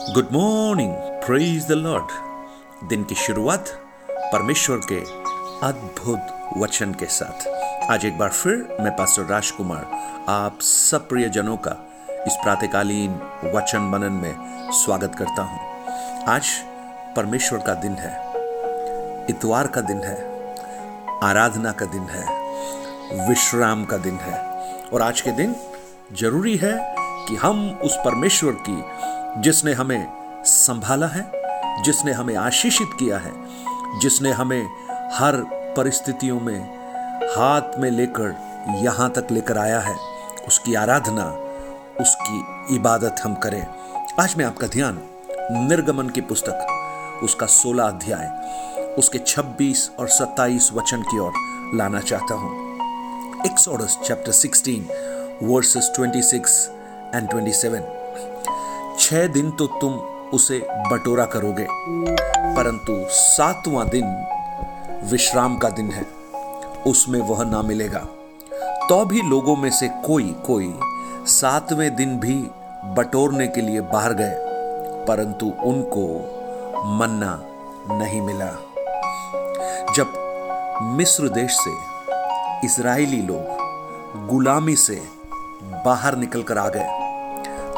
Good morning praise the Lord दिन की शुरुआत परमेश्वर के अद्भुत वचन के साथ। आज एक बार फिर मैं पास्टर राजकुमार आप सब प्रियजनों का इस प्रातकालीन वचन मनन में स्वागत करता हूँ। आज परमेश्वर का दिन है, इतवार का दिन है, आराधना का दिन है, विश्राम का दिन है। और आज के दिन ज़रूरी है कि हम उस परमेश्वर की जिसने हमें संभाला है, जिसने हमें आशीषित किया है, जिसने हमें हर परिस्थितियों में हाथ में लेकर यहाँ तक लेकर आया है, उसकी आराधना, उसकी इबादत हम करें। आज मैं आपका ध्यान निर्गमन की पुस्तक, उसका 16 अध्याय, उसके 26 और 27 वचन की ओर लाना चाहता हूँ। एक्सोडस चैप्टर 16 वर्सेस 26 एंड 27 छह दिन तो तुम उसे बटोरा करोगे, परंतु सातवां दिन विश्राम का दिन है, उसमें वह ना मिलेगा। तो भी लोगों में से कोई कोई सातवें दिन भी बटोरने के लिए बाहर गए, परंतु उनको मन्ना नहीं मिला। जब मिस्र देश से इसराइली लोग गुलामी से बाहर निकलकर आ गए,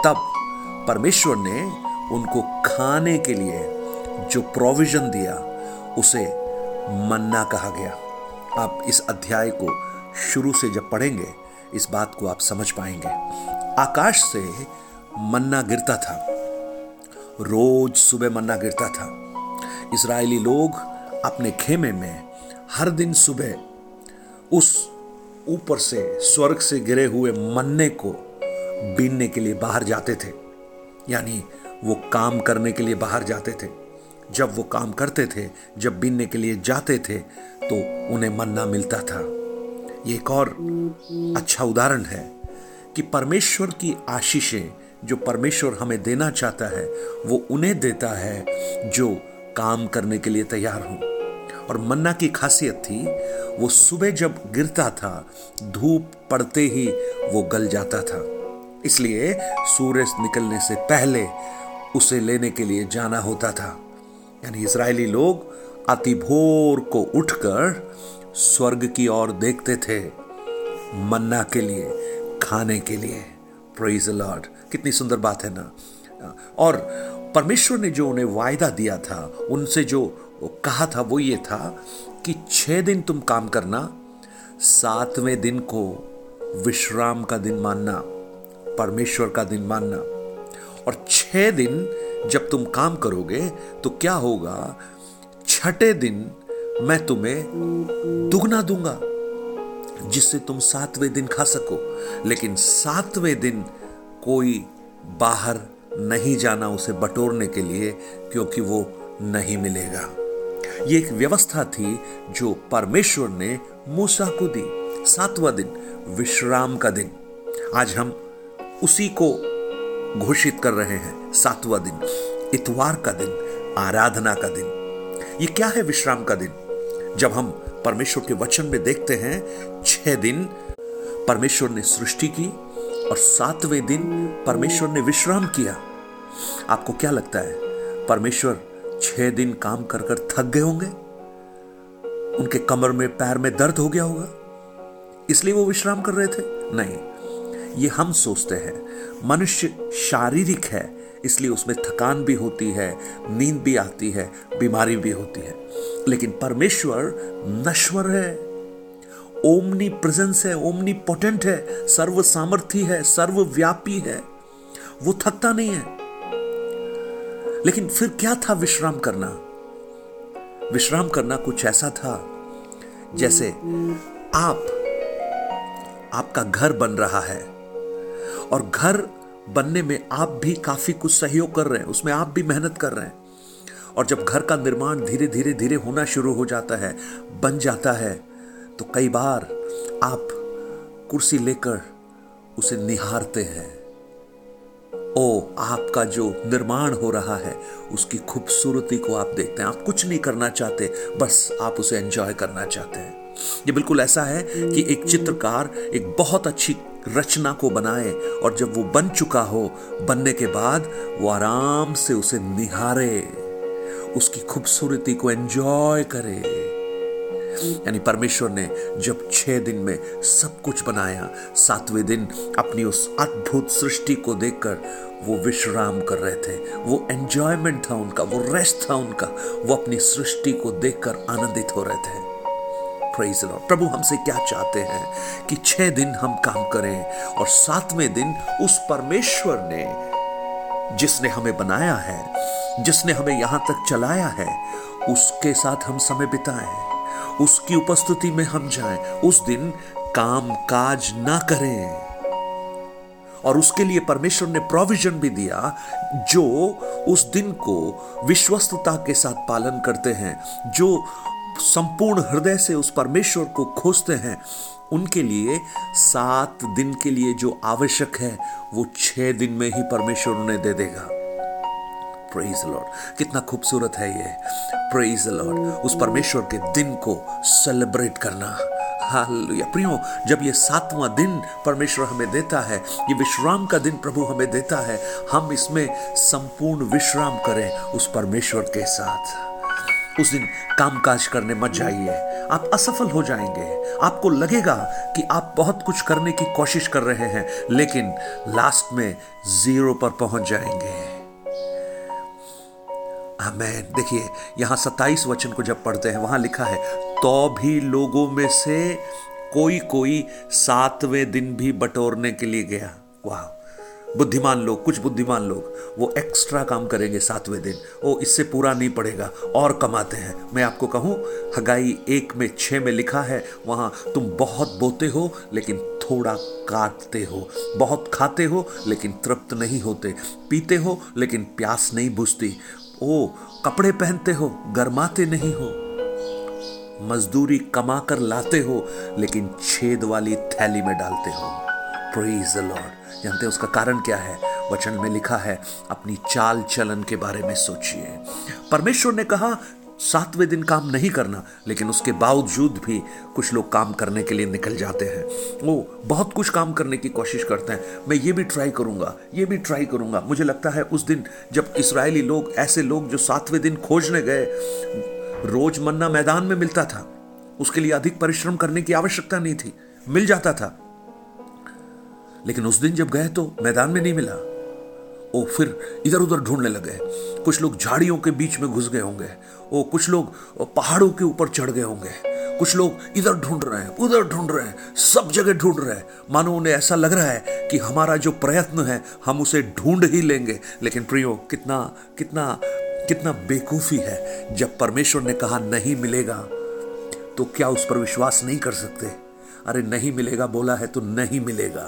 तब परमेश्वर ने उनको खाने के लिए जो प्रोविज़न दिया, उसे मन्ना कहा गया। आप इस अध्याय को शुरू से जब पढ़ेंगे, इस बात को आप समझ पाएँगे। आकाश से मन्ना गिरता था। रोज सुबह मन्ना गिरता था। इसराइली लोग अपने खेमे में हर दिन सुबह उस ऊपर से स्वर्ग से गिरे हुए मन्ने को बीनने के लिए बाहर जाते थे। यानी वो काम करने के लिए बाहर जाते थे। जब वो काम करते थे, जब बीनने के लिए जाते थे तो उन्हें मन्ना मिलता था। ये एक और अच्छा उदाहरण है कि परमेश्वर की आशीषें जो परमेश्वर हमें देना चाहता है, वो उन्हें देता है जो काम करने के लिए तैयार हो। और मन्ना की खासियत थी, वो सुबह जब गिरता था, धूप पड़ते ही वो गल जाता था। इसलिए सूरज निकलने से पहले उसे लेने के लिए जाना होता था। यानी इसराइली लोग अति भोर को उठकर स्वर्ग की ओर देखते थे, मन्ना के लिए, खाने के लिए। प्रेज लॉर्ड कितनी सुंदर बात है ना। और परमेश्वर ने जो उन्हें वायदा दिया था, उनसे जो कहा था, वो ये था कि छह दिन तुम काम करना, सातवें दिन को विश्राम का दिन मानना। परमेश्वर का दिन मानना। और छह दिन जब तुम काम करोगे तो क्या होगा? छठे दिन मैं तुम्हें दुगना दूँगा, जिससे तुम सातवें दिन खा सको। लेकिन सातवें दिन कोई बाहर नहीं जाना उसे बटोरने के लिए, क्योंकि वो नहीं मिलेगा। ये एक व्यवस्था थी जो परमेश्वर ने मूसा को दी। सातवां दिन, विश्राम का दिन। आज हम उसी को घोषित कर रहे हैं सातवां दिन, इतवार का दिन, आराधना का दिन। ये क्या है विश्राम का दिन? जब हम परमेश्वर के वचन में देखते हैं, छह दिन परमेश्वर ने सृष्टि की और सातवें दिन परमेश्वर ने विश्राम किया। आपको क्या लगता है, परमेश्वर छह दिन काम कर कर थक गए होंगे? उनके कमर में, पैर में दर्द हो गया होगा? इसलिए वो विश्राम कर रहे थे? नहीं। ये हम सोचते हैं। मनुष्य शारीरिक है, इसलिए उसमें थकान भी होती है, नींद भी आती है, बीमारी भी होती है। लेकिन परमेश्वर नश्वर है। ओमनी प्रेजेंस है, ओमनी पोटेंट है, सर्व सामर्थ्य है सर्वव्यापी है। वो थकता नहीं है। लेकिन फिर क्या था विश्राम करना? विश्राम करना कुछ ऐसा था, जैसे आप, आपका घर बन रहा है। और घर बनने में आप भी काफ़ी कुछ सहयोग कर रहे हैं, उसमें आप भी मेहनत कर रहे हैं। और जब घर का निर्माण धीरे धीरे धीरे होना शुरू हो जाता है, बन जाता है तो कई बार आप कुर्सी लेकर उसे निहारते हैं। ओ, आपका जो निर्माण हो रहा है, उसकी खूबसूरती को आप देखते हैं। आप कुछ नहीं करना चाहते, बस आप उसे एंजॉय करना चाहते हैं। ये बिल्कुल ऐसा है कि एक चित्रकार एक बहुत अच्छी रचना को बनाए और जब वो बन चुका हो, बनने के बाद वो आराम से उसे निहारे, उसकी खूबसूरती को एंजॉय करे। यानी परमेश्वर ने जब छह दिन में सब कुछ बनाया, सातवें दिन अपनी उस अद्भुत सृष्टि को देखकर वो विश्राम कर रहे थे। वो एंजॉयमेंट था उनका, वो रेस्ट था उनका। वो अपनी सृष्टि को देखकर आनंदित हो रहे थे। प्रेज लॉर्ड प्रभु हमसे क्या चाहते हैं कि छह दिन हम काम करें और सातवें दिन उस परमेश्वर ने, जिसने हमें बनाया है, जिसने हमें यहाँ तक चलाया है, उसके साथ हम समय बिताएँ। उसकी उपस्थिति में हम जाएँ। उस दिन काम काज ना करें। और उसके लिए परमेश्वर ने प्रोविज़न भी दिया, जो उस दिन को विश्वस्तता के साथ पालन करते हैं, जो संपूर्ण हृदय से उस परमेश्वर को खोजते हैं। उनके लिए सात दिन के लिए जो आवश्यक है, वो छह दिन में ही परमेश्वर उन्हें दे देगा। प्रेज लॉर्ड कितना खूबसूरत है ये। प्रेज लॉर्ड उस परमेश्वर के दिन को सेलिब्रेट करना। प्रियो, जब ये सातवां दिन परमेश्वर हमें देता है, ये विश्राम का दिन प्रभु हमें देता है, हम इसमें संपूर्ण विश्राम करें उस परमेश्वर के साथ। उस दिन कामकाज करने मत जाइए। आप असफल हो जाएँगे। आपको लगेगा कि आप बहुत कुछ करने की कोशिश कर रहे हैं, लेकिन लास्ट में ज़ीरो पर पहुँच जाएँगे। आमेन। देखिए, यहाँ सत्ताईस वचन को जब पढ़ते हैं, वहाँ लिखा है तो भी लोगों में से कोई कोई सातवें दिन भी बटोरने के लिए गया। वाह। बुद्धिमान लोग, कुछ बुद्धिमान लोग, वो एक्स्ट्रा काम करेंगे सातवें दिन। वो इससे पूरा नहीं पड़ेगा, और कमाते हैं। मैं आपको कहूँ, हगाई एक में छः में लिखा है, वहाँ तुम बहुत बोते हो, लेकिन थोड़ा काटते हो। बहुत खाते हो, लेकिन तृप्त नहीं होते। पीते हो, लेकिन प्यास नहीं बुझती। ओ, कपड़े पहनते हो, गर्माते नहीं हो। मजदूरी कमा कर लाते हो, लेकिन छेद वाली थैली में डालते हो। प्रेज द लॉर्ड जानते हैं उसका कारण क्या है? वचन में लिखा है, अपनी चाल चलन के बारे में सोचिए। परमेश्वर ने कहा, सातवें दिन काम नहीं करना, लेकिन उसके बावजूद भी कुछ लोग काम करने के लिए निकल जाते हैं। वो बहुत कुछ काम करने की कोशिश करते हैं। मैं ये भी ट्राई करूँगा, ये भी ट्राई करूँगा। मुझे लगता है उस दिन जब इसराइली लोग, ऐसे लोग जो सातवें दिन खोजने गए रोज मन्ना मैदान में मिलता था, उसके लिए अधिक परिश्रम करने की आवश्यकता नहीं थी। मिल जाता था। लेकिन उस दिन जब गए तो मैदान में नहीं मिला। ओ, फिर इधर उधर ढूँढने लगे कुछ लोग झाड़ियों के बीच में घुस गए होंगे। ओ, कुछ लोग पहाड़ों के ऊपर चढ़ गए होंगे। कुछ लोग इधर ढूंढ रहे हैं, उधर ढूंढ रहे हैं, सब जगह ढूंढ रहे हैं। मानो उन्हें ऐसा लग रहा है कि हमारा जो प्रयत्न है, हम उसे ढूंढ ही लेंगे। लेकिन प्रियो, कितना कितना कितना बेकूफी है। जब परमेश्वर ने कहा, नहीं मिलेगा तो क्या उस पर विश्वास नहीं कर सकते? अरे नहीं मिलेगा, बोला है तो नहीं मिलेगा।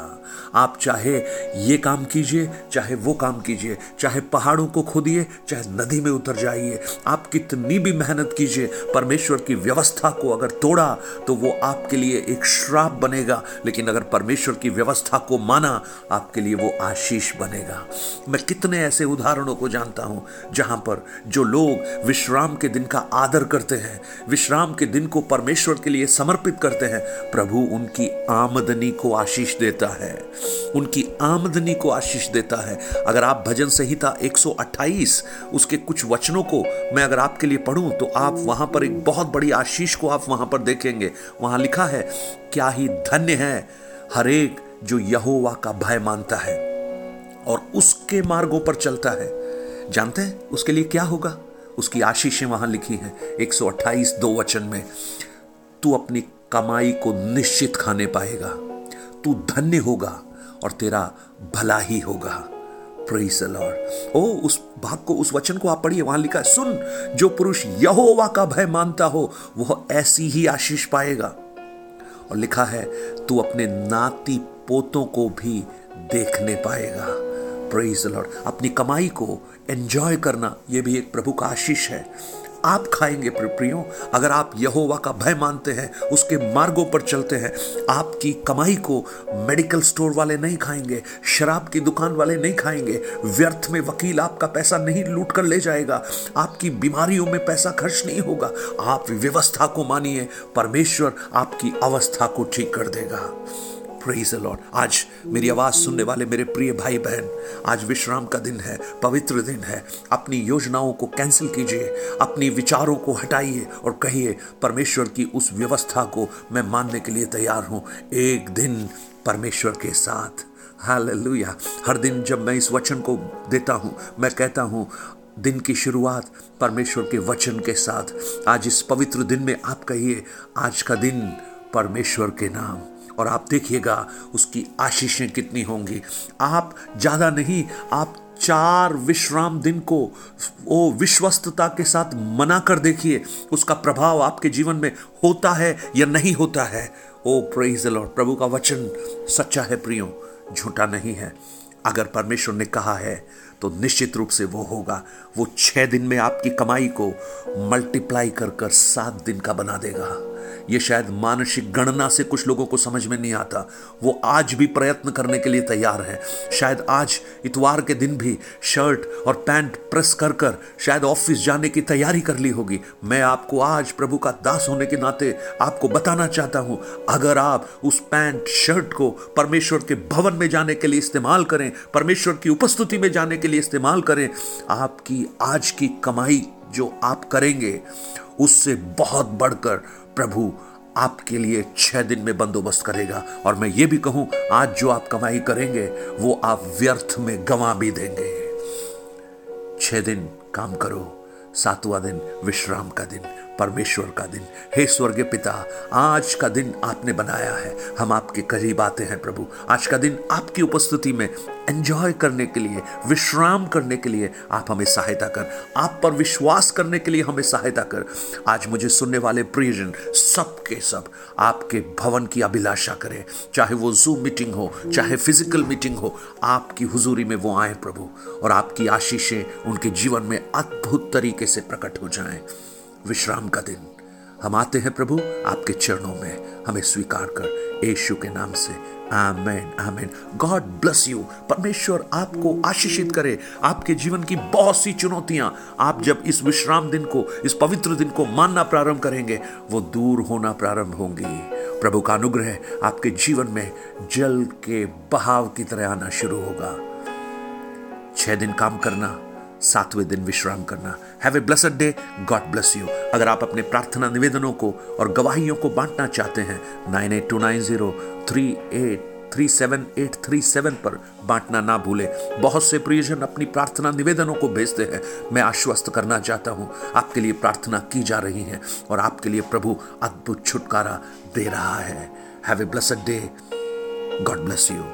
आप चाहे ये काम कीजिए, चाहे वो काम कीजिए, चाहे पहाड़ों को खोदिए, चाहे नदी में उतर जाइए। आप कितनी भी मेहनत कीजिए, परमेश्वर की व्यवस्था को अगर तोड़ा तो वो आपके लिए एक श्राप बनेगा। लेकिन अगर परमेश्वर की व्यवस्था को माना, आपके लिए वो आशीष बनेगा। मैं कितने ऐसे उदाहरणों को जानता हूँ, जहाँ पर जो लोग विश्राम के दिन का आदर करते हैं, विश्राम के दिन को परमेश्वर के लिए समर्पित करते हैं, प्रभु उनकी आमदनी को आशीष देता है। उनकी आमदनी को आशीष देता है। अगर आप भजन संहिता 128 उसके कुछ वचनों को मैं अगर आपके लिए पढ़ूं तो आप वहाँ पर एक बहुत बड़ी आशीष को आप वहाँ पर देखेंगे। वहाँ लिखा है, क्या ही धन्य है हरेक जो यहोवा का भय मानता है और उसके मार्गों पर चलता है। जानते हैं, उसके लिए क्या होगा? उसकी आशीषें वहाँ लिखी हैं 128 दो वचन में, तू अपनी कमाई को निश्चित खाने पाएगा। तू धन्य होगा और तेरा भला ही होगा। लॉर्ड ओ, उस भाग को, उस वचन को आप पढ़िए, वहाँ लिखा है, सुन, जो पुरुष यहोवा का भय मानता हो, वह ऐसी ही आशीष पाएगा। और लिखा है, तू अपने नाती पोतों को भी देखने पाएगा। प्रेज लॉर्ड अपनी कमाई को एंजॉय करना यह भी एक प्रभु का आशीष है। आप खाएँगे प्रियो अगर आप यहोवा का भय मानते हैं, उसके मार्गों पर चलते हैं, आपकी कमाई को मेडिकल स्टोर वाले नहीं खाएँगे, शराब की दुकान वाले नहीं खाएँगे, व्यर्थ में वकील आपका पैसा नहीं लूट कर ले जाएगा, आपकी बीमारियों में पैसा खर्च नहीं होगा, आप व्यवस्था को मानिए, परमेश्वर आपकी अवस्था को ठीक कर देगा। प्रेज लॉर्ड आज मेरी आवाज़ सुनने वाले मेरे प्रिय भाई बहन आज विश्राम का दिन है, पवित्र दिन है। अपनी योजनाओं को कैंसिल कीजिए, अपनी विचारों को हटाइए और कहिए, परमेश्वर की उस व्यवस्था को मैं मानने के लिए तैयार हूँ। एक दिन परमेश्वर के साथ। हालेलुया हर दिन जब मैं इस वचन को देता हूँ, मैं कहता हूँ, दिन की शुरुआत परमेश्वर के वचन के साथ। आज इस पवित्र दिन में आप कहिए, आज का दिन परमेश्वर के नाम। और आप देखिएगा उसकी आशीषें कितनी होंगी। आप ज़्यादा नहीं, आप चार विश्राम दिन को वो विश्वस्तता के साथ मना कर देखिए। उसका प्रभाव आपके जीवन में होता है या नहीं होता है। ओ प्रेज लॉर्ड प्रभु का वचन सच्चा है प्रियो, झूठा नहीं है। अगर परमेश्वर ने कहा है तो निश्चित रूप से वो होगा। वो छह दिन में आपकी कमाई को मल्टीप्लाई कर कर सात दिन का बना देगा। ये शायद मानसिक गणना से कुछ लोगों को समझ में नहीं आता। वो आज भी प्रयत्न करने के लिए तैयार है। शायद आज इतवार के दिन भी शर्ट और पैंट प्रेस कर कर शायद ऑफ़िस जाने की तैयारी कर ली होगी। मैं आपको आज प्रभु का दास होने के नाते आपको बताना चाहता हूँ, अगर आप उस पैंट, शर्ट को परमेश्वर के भवन में जाने के लिए इस्तेमाल करें, परमेश्वर की उपस्थिति में जाने के लिए इस्तेमाल करें, आपकी आज की कमाई जो आप करेंगे, उससे बहुत बढ़कर प्रभु आपके लिए छह दिन में बंदोबस्त करेगा। और मैं ये भी कहूँ, आज जो आप कमाई करेंगे, वो आप व्यर्थ में गंवा भी देंगे। छह दिन काम करो, सातवां दिन विश्राम का दिन। परमेश्वर का दिन। हे स्वर्गीय पिता, आज का दिन आपने बनाया है। हम आपके करीब आते हैं प्रभु। आज का दिन आपकी उपस्थिति में एंजॉय करने के लिए, विश्राम करने के लिए आप हमें सहायता कर। आप पर विश्वास करने के लिए हमें सहायता कर। आज मुझे सुनने वाले प्रियजन सब के सब आपके भवन की अभिलाषा करें। चाहे वो जूम मीटिंग हो, चाहे फ़िज़िकल मीटिंग हो, आपकी हुजूरी में वो आए प्रभु, और आपकी आशीषें उनके जीवन में अद्भुत तरीके से प्रकट हो जाएँ। विश्राम का दिन। हम आते हैं प्रभु, आपके चरणों में। हमें स्वीकार कर, यीशु के नाम से। Amen amen. God bless you. परमेश्वर आपको आशीषित करे। आपके जीवन की बहुत सी चुनौतियाँ। आप जब इस विश्राम दिन को, इस पवित्र दिन को मानना प्रारंभ करेंगे, वो दूर होना प्रारंभ होंगी। प्रभु का अनुग्रह आपके जीवन में जल के बहाव की तरह आना शुरू होगा। छह दिन काम करना सातवें दिन विश्राम करना। Have a blessed day God bless you अगर आप अपने प्रार्थना निवेदनों को और गवाहियों को बांटना चाहते हैं nine eight two nine zero three eight three seven eight three seven पर बांटना ना भूले। बहुत से प्रियजन अपनी प्रार्थना निवेदनों को भेजते हैं। मैं आश्वस्त करना चाहता हूँ, आपके लिए प्रार्थना की जा रही है और आपके लिए प्रभु अद्भुत छुटकारा दे रहा है। Have a blessed day God bless you